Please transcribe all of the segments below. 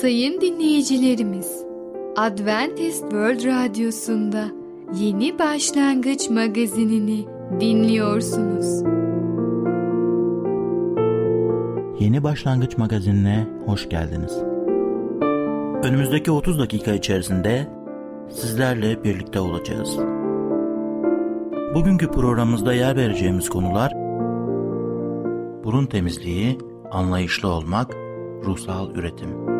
Sayın dinleyicilerimiz, Adventist World Radyosu'nda Yeni Başlangıç magazinini dinliyorsunuz. Yeni Başlangıç magazinine hoş geldiniz. Önümüzdeki 30 dakika içerisinde sizlerle birlikte olacağız. Bugünkü programımızda yer vereceğimiz konular burun temizliği, anlayışlı olmak, ruhsal üretim.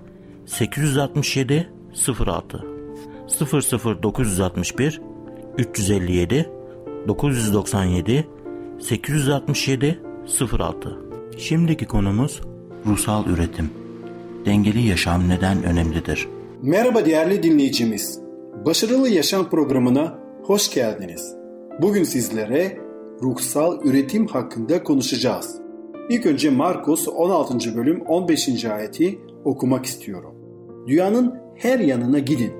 867 06 00 961 357 997 867 06 Şimdiki konumuz ruhsal üretim. Dengeli yaşam neden önemlidir? Merhaba değerli dinleyicimiz. Başarılı Yaşam programına hoş geldiniz. Bugün sizlere ruhsal üretim hakkında konuşacağız. İlk önce Markus 16. bölüm 15. ayeti okumak istiyorum. Dünyanın her yanına gidin.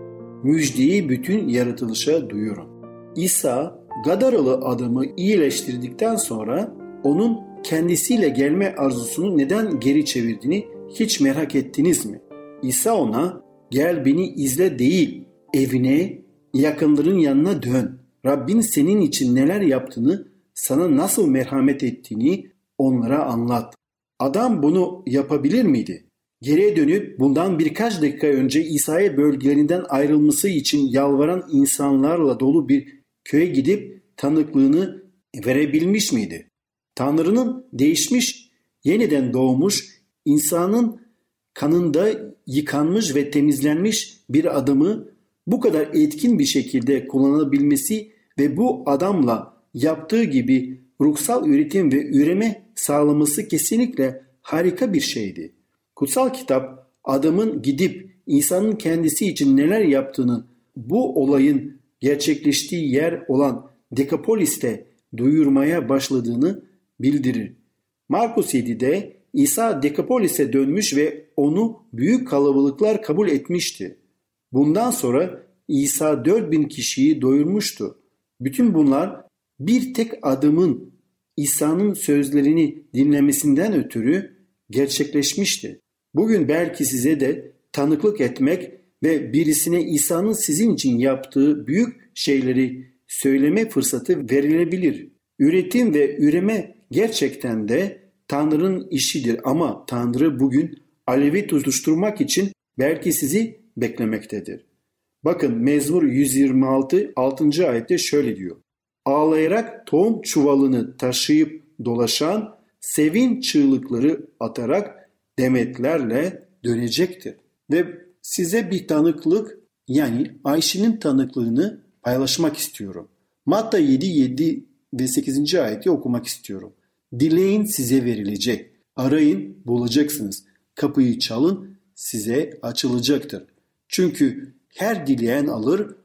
Müjdeyi bütün yaratılışa duyurun. İsa Gadaralı adamı iyileştirdikten sonra onun kendisiyle gelme arzusunu neden geri çevirdiğini hiç merak ettiniz mi? İsa ona gel beni izle değil evine yakınların yanına dön. Rabbin senin için neler yaptığını sana nasıl merhamet ettiğini onlara anlat. Adam bunu yapabilir miydi? Geriye dönüp bundan birkaç dakika önce İsa'ya bölgelerinden ayrılması için yalvaran insanlarla dolu bir köye gidip tanıklığını verebilmiş miydi? Tanrı'nın değişmiş, yeniden doğmuş, insanın kanında yıkanmış ve temizlenmiş bir adamı bu kadar etkin bir şekilde kullanabilmesi ve bu adamla yaptığı gibi ruhsal üretim ve üreme sağlaması kesinlikle harika bir şeydi. Kutsal kitap adamın gidip insanın kendisi için neler yaptığını bu olayın gerçekleştiği yer olan Dekapolis'te duyurmaya başladığını bildirir. Markus 7'de İsa Dekapolis'e dönmüş ve onu büyük kalabalıklar kabul etmişti. Bundan sonra İsa 4000 kişiyi doyurmuştu. Bütün bunlar bir tek adamın İsa'nın sözlerini dinlemesinden ötürü gerçekleşmişti. Bugün belki size de tanıklık etmek ve birisine İsa'nın sizin için yaptığı büyük şeyleri söyleme fırsatı verilebilir. Üretim ve üreme gerçekten de Tanrı'nın işidir ama Tanrı bugün alevi tutuşturmak için belki sizi beklemektedir. Bakın Mezmur 126 6. ayette şöyle diyor. Ağlayarak tohum çuvalını taşıyıp dolaşan, sevin çığlıkları atarak demetlerle dönecektir. Ve size bir tanıklık yani Ayşe'nin tanıklığını paylaşmak istiyorum. Matta 7, 7 ve 8. ayeti okumak istiyorum. Dileyin size verilecek. Arayın bulacaksınız. Kapıyı çalın size açılacaktır. Çünkü her dileyen alır,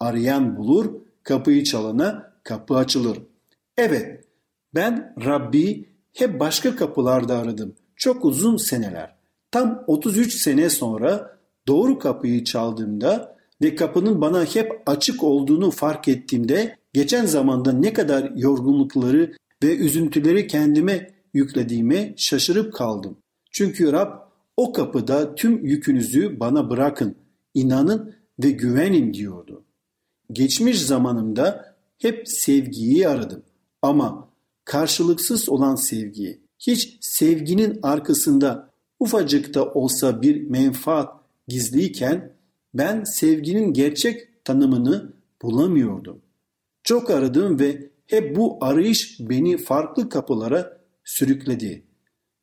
arayan bulur, kapıyı çalana kapı açılır. Evet, ben Rabbi hep başka kapılarda aradım. Çok uzun seneler. Tam 33 sene sonra doğru kapıyı çaldığımda ve kapının bana hep açık olduğunu fark ettiğimde geçen zamanda ne kadar yorgunlukları ve üzüntüleri kendime yüklediğime şaşırıp kaldım. Çünkü Rab o kapıda tüm yükünüzü bana bırakın, inanın ve güvenin diyordu. Geçmiş zamanımda hep sevgiyi aradım ama karşılıksız olan sevgiyi, hiç sevginin arkasında ufacık da olsa bir menfaat gizliyken ben sevginin gerçek tanımını bulamıyordum. Çok aradım ve hep bu arayış beni farklı kapılara sürükledi.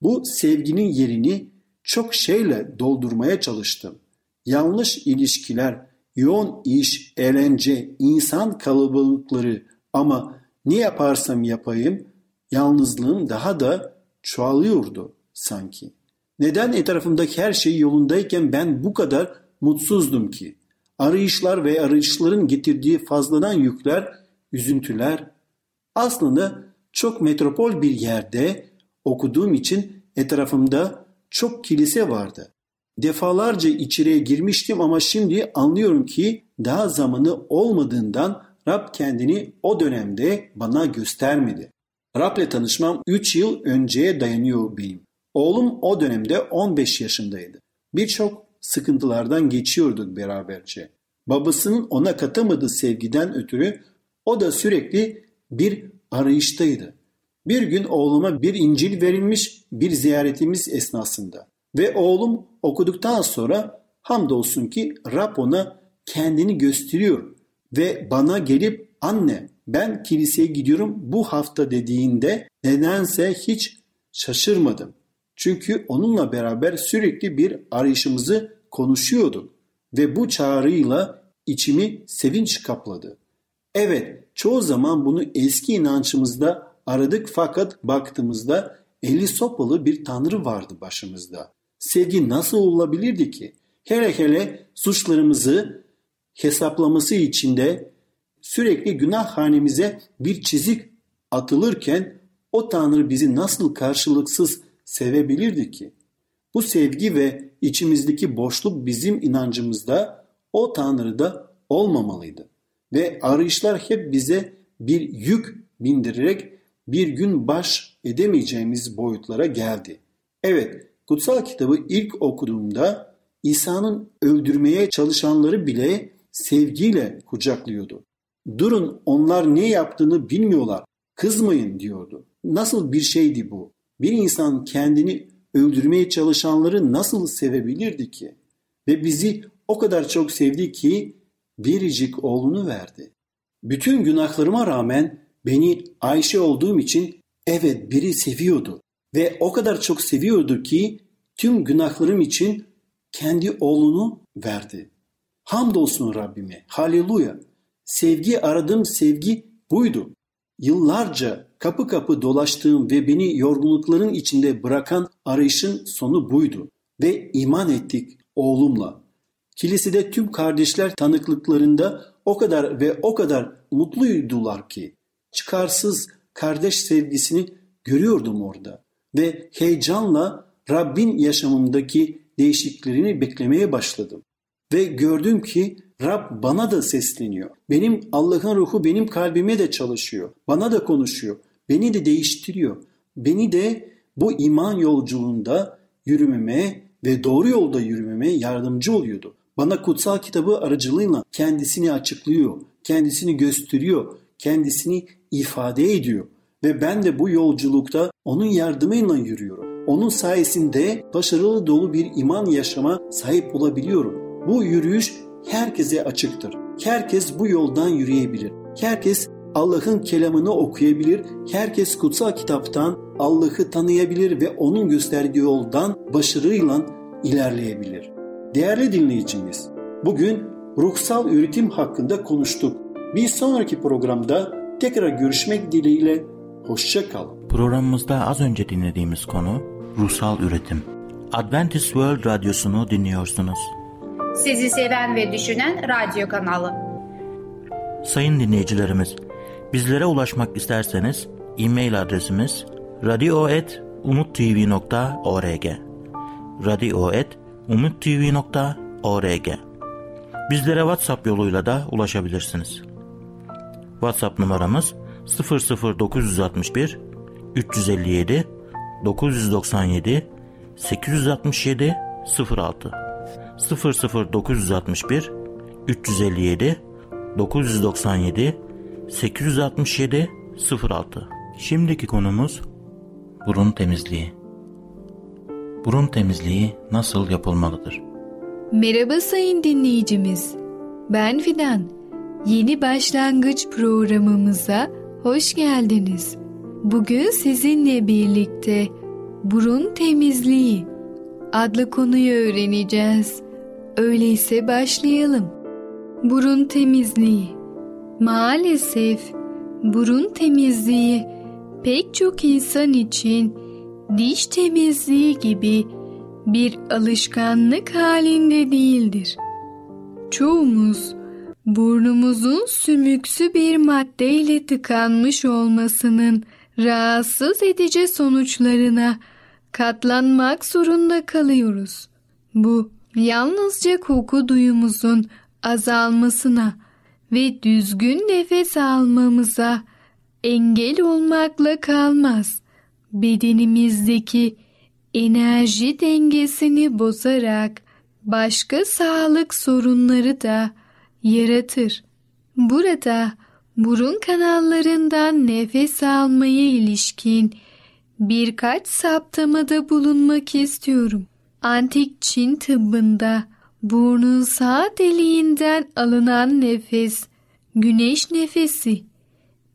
Bu sevginin yerini çok şeyle doldurmaya çalıştım. Yanlış ilişkiler, yoğun iş, eğlence, insan kalabalıkları ama ne yaparsam yapayım yalnızlığım daha da çoğalıyordu sanki. Neden etrafımdaki her şey yolundayken ben bu kadar mutsuzdum ki? Arayışlar ve arayışların getirdiği fazladan yükler, üzüntüler. Aslında çok metropol bir yerde okuduğum için etrafımda çok kilise vardı. Defalarca içeriye girmiştim ama şimdi anlıyorum ki daha zamanı olmadığından Rab kendini o dönemde bana göstermedi. Rab'le tanışmam 3 yıl önceye dayanıyor benim. Oğlum o dönemde 15 yaşındaydı. Birçok sıkıntılardan geçiyorduk beraberce. Babasının ona katamadığı sevgiden ötürü o da sürekli bir arayıştaydı. Bir gün oğluma bir İncil verilmiş bir ziyaretimiz esnasında ve oğlum okuduktan sonra hamdolsun ki Rab ona kendini gösteriyor ve bana gelip anne ben kiliseye gidiyorum bu hafta dediğinde nedense hiç şaşırmadım. Çünkü onunla beraber sürekli bir arayışımızı konuşuyorduk ve bu çağrıyla içimi sevinç kapladı. Evet, çoğu zaman bunu eski inançımızda aradık fakat baktığımızda eli sopalı bir tanrı vardı başımızda. Sevgi nasıl olabilirdi ki? Hele hele suçlarımızı hesaplaması içinde sürekli günah hanemize bir çizik atılırken o Tanrı bizi nasıl karşılıksız sevebilirdi ki? Bu sevgi ve içimizdeki boşluk bizim inancımızda o Tanrı'da olmamalıydı. Ve arayışlar hep bize bir yük bindirerek bir gün baş edemeyeceğimiz boyutlara geldi. Evet, kutsal kitabı ilk okuduğumda İsa'nın öldürmeye çalışanları bile sevgiyle kucaklıyordu. Durun onlar ne yaptığını bilmiyorlar. Kızmayın diyordu. Nasıl bir şeydi bu? Bir insan kendini öldürmeye çalışanları nasıl sevebilirdi ki? Ve bizi o kadar çok sevdi ki biricik oğlunu verdi. Bütün günahlarıma rağmen beni Ayşe olduğum için evet biri seviyordu. Ve o kadar çok seviyordu ki tüm günahlarım için kendi oğlunu verdi. Hamdolsun Rabbime. Haleluya. Sevgi aradığım sevgi buydu. Yıllarca kapı kapı dolaştığım ve beni yorgunlukların içinde bırakan arayışın sonu buydu. Ve iman ettik oğlumla. Kilisede tüm kardeşler tanıklıklarında o kadar ve o kadar mutluydular ki çıkarsız kardeş sevgisini görüyordum orada ve heyecanla Rabbin yaşamımdaki değişikliklerini beklemeye başladım. Ve gördüm ki Rab bana da sesleniyor. Benim Allah'ın ruhu benim kalbime de çalışıyor. Bana da konuşuyor. Beni de değiştiriyor. Beni de bu iman yolculuğunda yürümeme ve doğru yolda yürümeme yardımcı oluyordu. Bana kutsal kitabı aracılığıyla kendisini açıklıyor, kendisini gösteriyor, kendisini ifade ediyor. Ve ben de bu yolculukta onun yardımıyla yürüyorum. Onun sayesinde başarılı dolu bir iman yaşama sahip olabiliyorum. Bu yürüyüş herkese açıktır. Herkes bu yoldan yürüyebilir. Herkes Allah'ın kelamını okuyabilir. Herkes kutsal kitaptan Allah'ı tanıyabilir ve onun gösterdiği yoldan başarıyla ilerleyebilir. Değerli dinleyicimiz, bugün ruhsal üretim hakkında konuştuk. Bir sonraki programda tekrar görüşmek dileğiyle hoşça kalın. Programımızda az önce dinlediğimiz konu ruhsal üretim. Adventist World Radyosu'nu dinliyorsunuz. Sizi seven ve düşünen radyo kanalı. Sayın dinleyicilerimiz, bizlere ulaşmak isterseniz e-mail adresimiz radio.umutv.org radio.umutv.org Bizlere WhatsApp yoluyla da ulaşabilirsiniz. WhatsApp numaramız 00961 357 997 867 06 00961 357 997 867 06 Şimdiki konumuz burun temizliği. Burun temizliği nasıl yapılmalıdır? Merhaba sayın dinleyicimiz. Ben Fidan. Yeni başlangıç programımıza hoş geldiniz. Bugün sizinle birlikte burun temizliği adlı konuyu öğreneceğiz. Öyleyse başlayalım. burun temizliği. Maalesef burun temizliği pek çok insan için diş temizliği gibi bir alışkanlık halinde değildir. Çoğumuz burnumuzun sümüksü bir maddeyle tıkanmış olmasının rahatsız edici sonuçlarına katlanmak zorunda kalıyoruz. Bu yalnızca koku duyumuzun azalmasına ve düzgün nefes almamıza engel olmakla kalmaz. Bedenimizdeki enerji dengesini bozarak başka sağlık sorunları da yaratır. Burada burun kanallarından nefes almaya ilişkin birkaç saptamada bulunmak istiyorum. Antik Çin tıbbında burnun sağ deliğinden alınan nefes güneş nefesi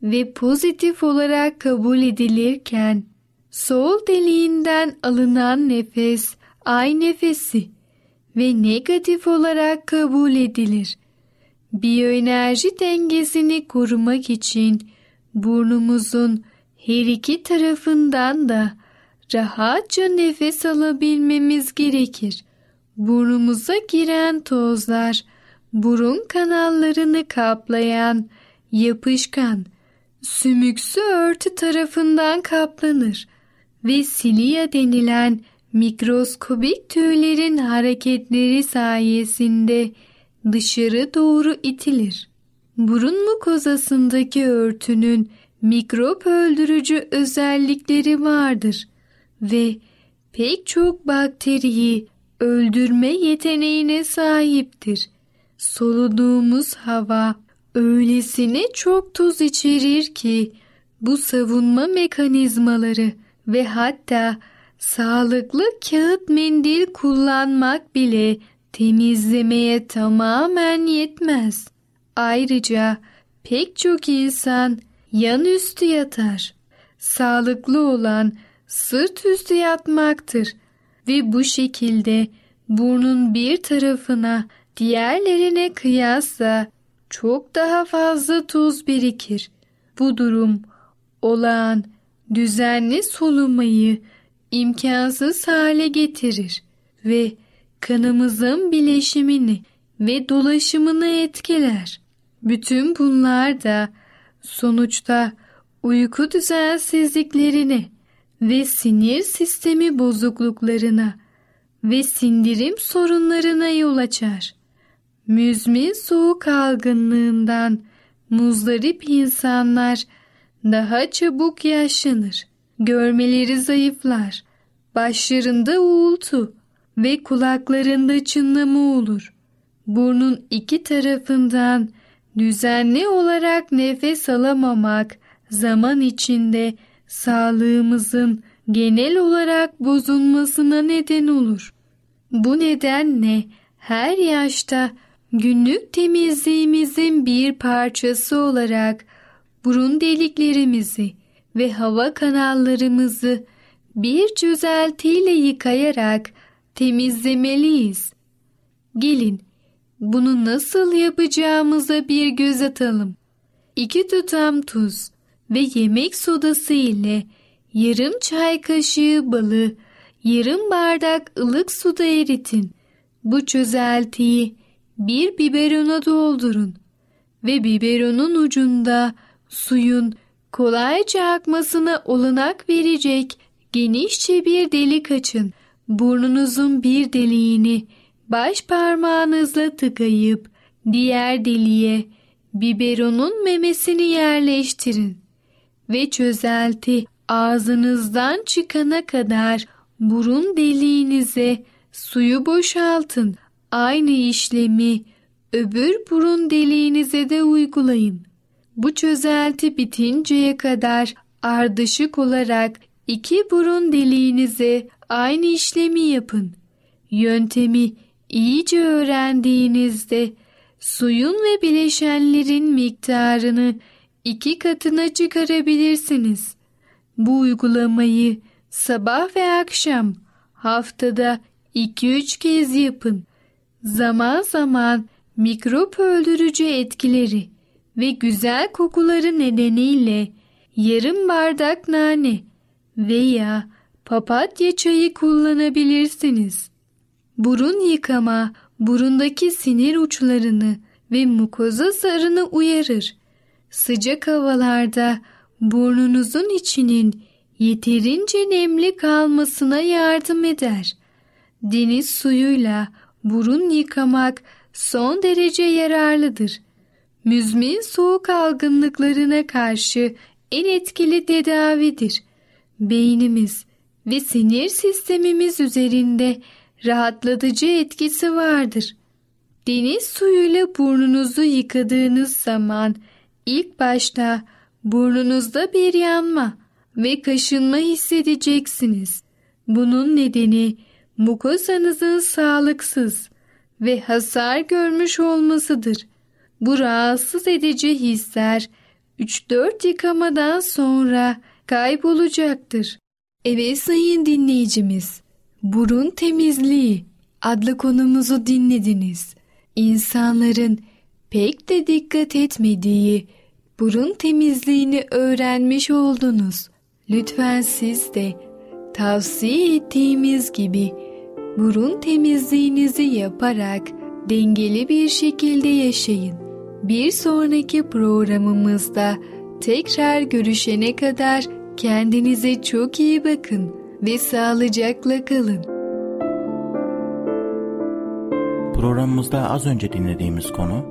ve pozitif olarak kabul edilirken sol deliğinden alınan nefes ay nefesi ve negatif olarak kabul edilir. Biyoenerji dengesini korumak için burnumuzun her iki tarafından da rahatça nefes alabilmemiz gerekir. Burnumuza giren tozlar burun kanallarını kaplayan yapışkan sümüksü örtü tarafından kaplanır ve silia denilen mikroskobik tüylerin hareketleri sayesinde dışarı doğru itilir. Burun mukozasındaki örtünün mikrop öldürücü özellikleri vardır ve pek çok bakteriyi öldürme yeteneğine sahiptir. Soluduğumuz hava öylesine çok tuz içerir ki bu savunma mekanizmaları ve hatta sağlıklı kağıt mendil kullanmak bile temizlemeye tamamen yetmez. Ayrıca pek çok insan yan üstü yatar. Sağlıklı olan sırt üstü yatmaktır ve bu şekilde burnun bir tarafına diğerlerine kıyasla çok daha fazla tuz birikir. Bu durum olağan düzenli solumayı imkansız hale getirir ve kanımızın bileşimini ve dolaşımını etkiler. Bütün bunlar da sonuçta uyku düzensizliklerine ve sinir sistemi bozukluklarına ve sindirim sorunlarına yol açar. Müzmin soğuk algınlığından muzdarip insanlar daha çabuk yaşlanır. Görmeleri zayıflar. Başlarında uğultu ve kulaklarında çınlama olur. Burnun iki tarafından düzenli olarak nefes alamamak zaman içinde sağlığımızın genel olarak bozulmasına neden olur. Bu nedenle her yaşta günlük temizliğimizin bir parçası olarak burun deliklerimizi ve hava kanallarımızı bir çözeltiyle yıkayarak temizlemeliyiz. Gelin bunu nasıl yapacağımıza bir göz atalım. İki tutam tuz ve yemek sodası ile yarım çay kaşığı balı yarım bardak ılık suda eritin. Bu çözeltiyi bir biberona doldurun ve biberonun ucunda suyun kolayca akmasına olanak verecek genişçe bir delik açın. Burnunuzun bir deliğini baş parmağınızla tıkayıp diğer deliğe biberonun memesini yerleştirin ve çözelti ağzınızdan çıkana kadar burun deliğinize suyu boşaltın. Aynı işlemi öbür burun deliğinize de uygulayın. Bu çözelti bitinceye kadar ardışık olarak iki burun deliğinize aynı işlemi yapın. Yöntemi iyice öğrendiğinizde suyun ve bileşenlerin miktarını iki katına çıkarabilirsiniz. Bu uygulamayı sabah ve akşam haftada 2-3 kez yapın. Zaman zaman mikrop öldürücü etkileri ve güzel kokuları nedeniyle yarım bardak nane veya papatya çayı kullanabilirsiniz. Burun yıkama burundaki sinir uçlarını ve mukoza zarını uyarır. Sıcak havalarda burnunuzun içinin yeterince nemli kalmasına yardım eder. Deniz suyuyla burun yıkamak son derece yararlıdır. Müzmin soğuk algınlıklarına karşı en etkili tedavidir. Beynimiz ve sinir sistemimiz üzerinde rahatlatıcı etkisi vardır. Deniz suyuyla burnunuzu yıkadığınız zaman ilk başta burnunuzda bir yanma ve kaşınma hissedeceksiniz. Bunun nedeni mukozanızın sağlıksız ve hasar görmüş olmasıdır. Bu rahatsız edici hisler 3-4 yıkamadan sonra kaybolacaktır. Evet sayın dinleyicimiz, burun temizliği adlı konumuzu dinlediniz. İnsanların pek de dikkat etmediği burun temizliğini öğrenmiş oldunuz. Lütfen siz de tavsiye ettiğimiz gibi burun temizliğinizi yaparak dengeli bir şekilde yaşayın. Bir sonraki programımızda tekrar görüşene kadar kendinize çok iyi bakın ve sağlıcakla kalın. Programımızda az önce dinlediğimiz konu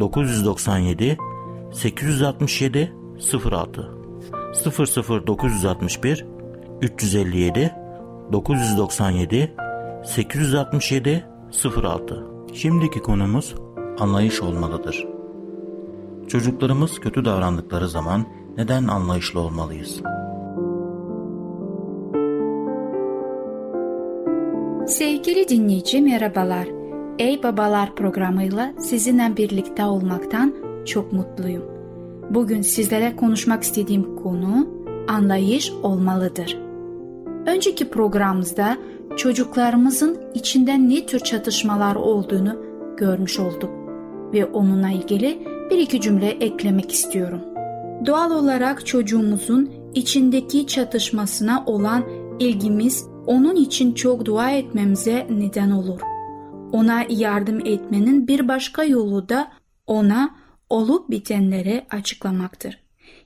997 867 06 00961 357 997 867 06 Şimdiki konumuz anlayış olmalıdır. Çocuklarımız kötü davrandıkları zaman neden anlayışlı olmalıyız? Sevgili dinleyici merhabalar. Ey Babalar programıyla sizinle birlikte olmaktan çok mutluyum. Bugün sizlere konuşmak istediğim konu anlayış olmalıdır. Önceki programımızda çocuklarımızın içinde ne tür çatışmalar olduğunu görmüş olduk ve onunla ilgili bir iki cümle eklemek istiyorum. Doğal olarak çocuğumuzun içindeki çatışmasına olan ilgimiz onun için çok dua etmemize neden olur. Ona yardım etmenin bir başka yolu da ona olup bitenleri açıklamaktır.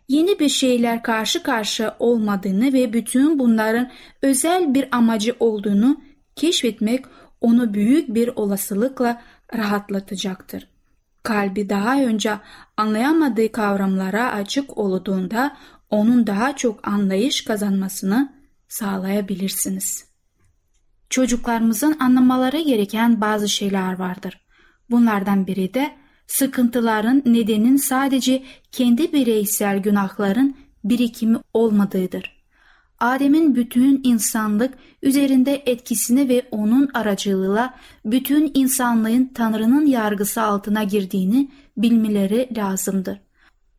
Yeni bir şeyler karşı karşı olmadığını ve bütün bunların özel bir amacı olduğunu keşfetmek onu büyük bir olasılıkla rahatlatacaktır. Kalbi daha önce anlayamadığı kavramlara açık olduğunda onun daha çok anlayış kazanmasını sağlayabilirsiniz. Çocuklarımızın anlamaları gereken bazı şeyler vardır. Bunlardan biri de sıkıntıların nedenin sadece kendi bireysel günahların birikimi olmadığıdır. Adem'in bütün insanlık üzerinde etkisini ve onun aracılığıyla bütün insanlığın Tanrı'nın yargısı altına girdiğini bilmeleri lazımdır.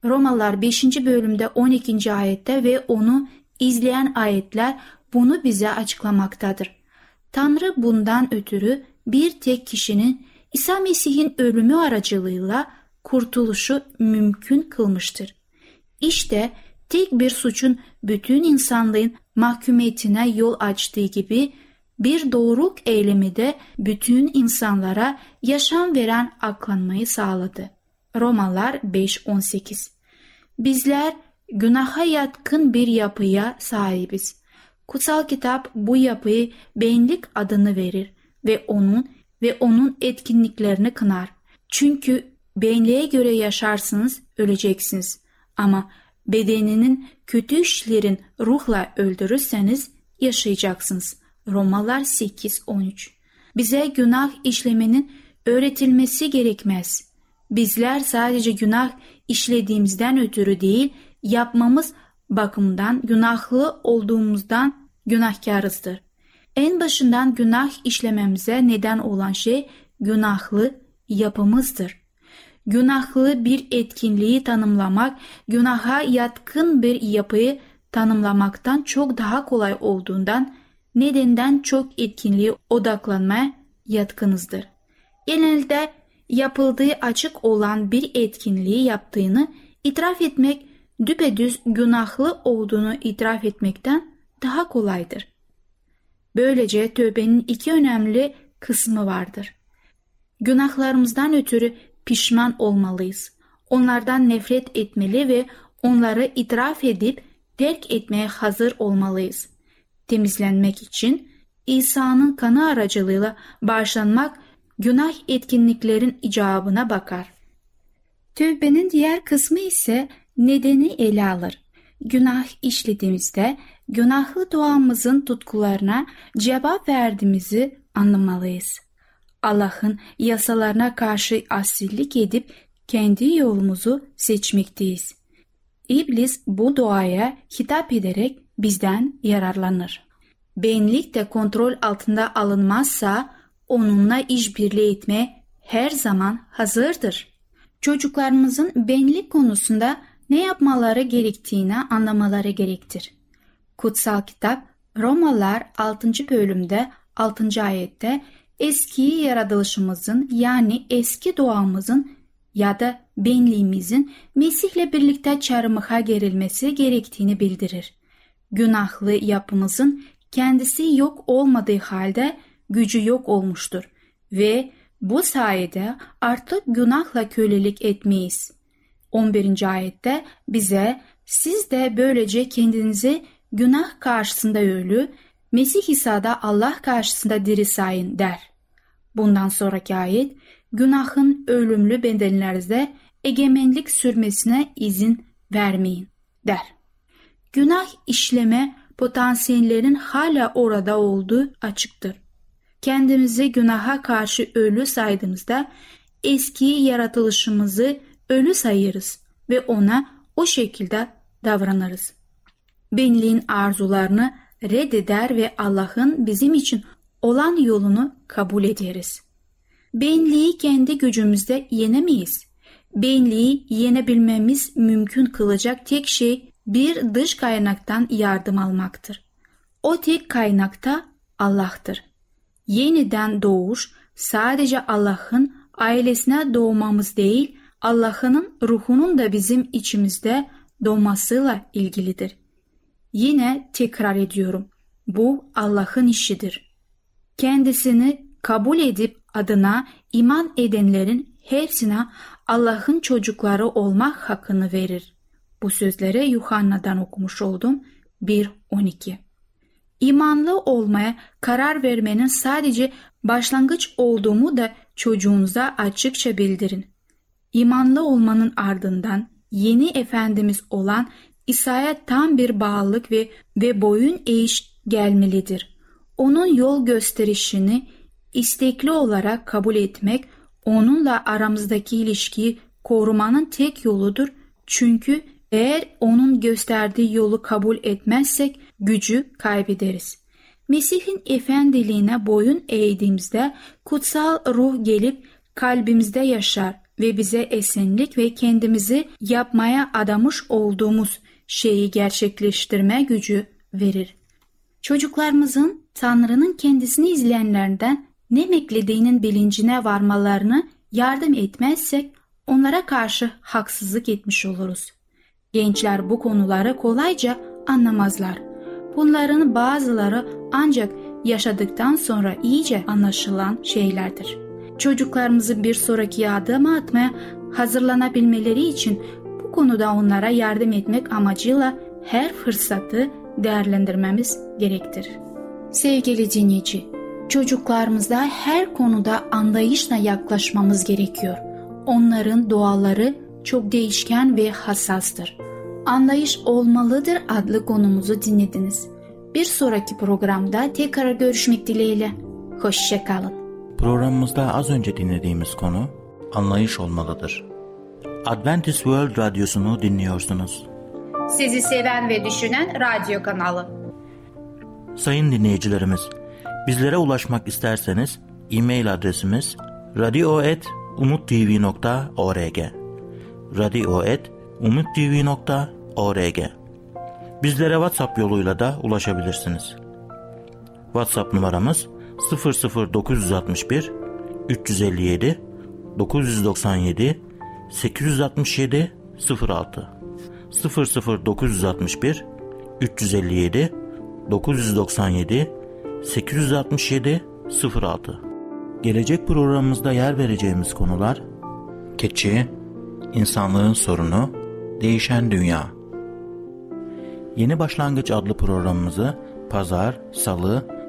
Romalılar 5. bölümde 12. ayette ve onu izleyen ayetler bunu bize açıklamaktadır. Tanrı bundan ötürü bir tek kişinin İsa Mesih'in ölümü aracılığıyla kurtuluşu mümkün kılmıştır. İşte tek bir suçun bütün insanlığın mahkumiyetine yol açtığı gibi bir doğruluk eylemi de bütün insanlara yaşam veren aklanmayı sağladı. Romalar 5.18 Bizler günaha yatkın bir yapıya sahibiz. Kutsal kitap bu yapıyı benlik adını verir ve onun ve onun etkinliklerini kınar. Çünkü benliğe göre yaşarsınız, öleceksiniz. Ama bedeninin kötü işlerin ruhla öldürürseniz yaşayacaksınız. Romalar 8-13 Bize günah işlemenin öğretilmesi gerekmez. Bizler sadece günah işlediğimizden ötürü değil, yapmamız bakımından günahlı olduğumuzdan günahkarızdır. En başından günah işlememize neden olan şey günahlı yapımızdır. Günahlı bir etkinliği tanımlamak, günaha yatkın bir yapıyı tanımlamaktan çok daha kolay olduğundan nedenden çok etkinliğe odaklanmaya yatkınızdır. Genelde yapıldığı açık olan bir etkinliği yaptığını itiraf etmek düpedüz günahlı olduğunu itiraf etmekten daha kolaydır. Böylece tövbenin iki önemli kısmı vardır. Günahlarımızdan ötürü pişman olmalıyız. Onlardan nefret etmeli ve onları itiraf edip terk etmeye hazır olmalıyız. Temizlenmek için İsa'nın kanı aracılığıyla bağışlanmak günah etkinliklerin icabına bakar. Tövbenin diğer kısmı ise nedeni ele alır. Günah işlediğimizde günahlı doğamızın tutkularına cevap verdiğimizi anlamalıyız. Allah'ın yasalarına karşı asillik edip kendi yolumuzu seçmekteyiz. İblis bu doğaya hitap ederek bizden yararlanır. Benlik de kontrol altında alınmazsa onunla işbirliği etme her zaman hazırdır. Çocuklarımızın benlik konusunda ne yapmaları gerektiğini anlamaları gerektir. Kutsal kitap Romalılar 6. bölümde 6. ayette eski yaratılışımızın yani eski doğamızın ya da benliğimizin Mesih'le birlikte çarmıha gerilmesi gerektiğini bildirir. Günahlı yapımızın kendisi yok olmadığı halde gücü yok olmuştur ve bu sayede artık günahla kölelik etmeyiz. 11. ayette bize siz de böylece kendinizi günah karşısında ölü, Mesih İsa'da Allah karşısında diri sayın der. Bundan sonraki ayet günahın ölümlü bedenlerinizde egemenlik sürmesine izin vermeyin der. Günah işleme potansiyellerin hala orada olduğu açıktır. Kendimizi günaha karşı ölü saydığımızda eski yaratılışımızı ölü sayırız ve ona o şekilde davranırız. Benliğin arzularını reddeder ve Allah'ın bizim için olan yolunu kabul ederiz. Benliği kendi gücümüzde yenemeyiz. Benliği yenebilmemiz mümkün kılacak tek şey bir dış kaynaktan yardım almaktır. O tek kaynakta Allah'tır. Yeniden doğuş sadece Allah'ın ailesine doğmamız değil, Allah'ın ruhunun da bizim içimizde doğmasıyla ilgilidir. Yine tekrar ediyorum. Bu Allah'ın işidir. Kendisini kabul edip adına iman edenlerin hepsine Allah'ın çocukları olmak hakkını verir. Bu sözleri Yuhanna'dan okumuş oldum 1.12. İmanlı olmaya karar vermenin sadece başlangıç olduğumu da çocuğunuza açıkça bildirin. İmanlı olmanın ardından yeni Efendimiz olan İsa'ya tam bir bağlılık ve, ve boyun eğiş gelmelidir. Onun yol gösterişini istekli olarak kabul etmek, onunla aramızdaki ilişkiyi korumanın tek yoludur. Çünkü eğer onun gösterdiği yolu kabul etmezsek gücü kaybederiz. Mesih'in efendiliğine boyun eğdiğimizde kutsal ruh gelip kalbimizde yaşar ve bize esenlik ve kendimizi yapmaya adamış olduğumuz şeyi gerçekleştirme gücü verir. Çocuklarımızın Tanrı'nın kendisini izleyenlerden ne beklediğinin bilincine varmalarını yardım etmezsek onlara karşı haksızlık etmiş oluruz. Gençler bu konuları kolayca anlamazlar. Bunların bazıları ancak yaşadıktan sonra iyice anlaşılan şeylerdir. Çocuklarımızı bir sonraki adıma atmaya hazırlanabilmeleri için bu konuda onlara yardım etmek amacıyla her fırsatı değerlendirmemiz gerektir. Sevgili dinleyici, çocuklarımıza her konuda anlayışla yaklaşmamız gerekiyor. Onların doğaları çok değişken ve hassastır. Anlayış olmalıdır adlı konumuzu dinlediniz. Bir sonraki programda tekrar görüşmek dileğiyle. Hoşçakalın. Programımızda az önce dinlediğimiz konu anlayış olmalıdır. Adventist World Radyosu'nu dinliyorsunuz. Sizi seven ve düşünen radyo kanalı. Sayın dinleyicilerimiz, bizlere ulaşmak isterseniz e-mail adresimiz radio.umutv.org radio.umutv.org Bizlere WhatsApp yoluyla da ulaşabilirsiniz. WhatsApp numaramız 00961 357 997 867 06 00961 357 997 867 06 Gelecek programımızda yer vereceğimiz konular Keçi, insanlığın sorunu, değişen dünya. Yeni Başlangıç adlı programımızı pazar, salı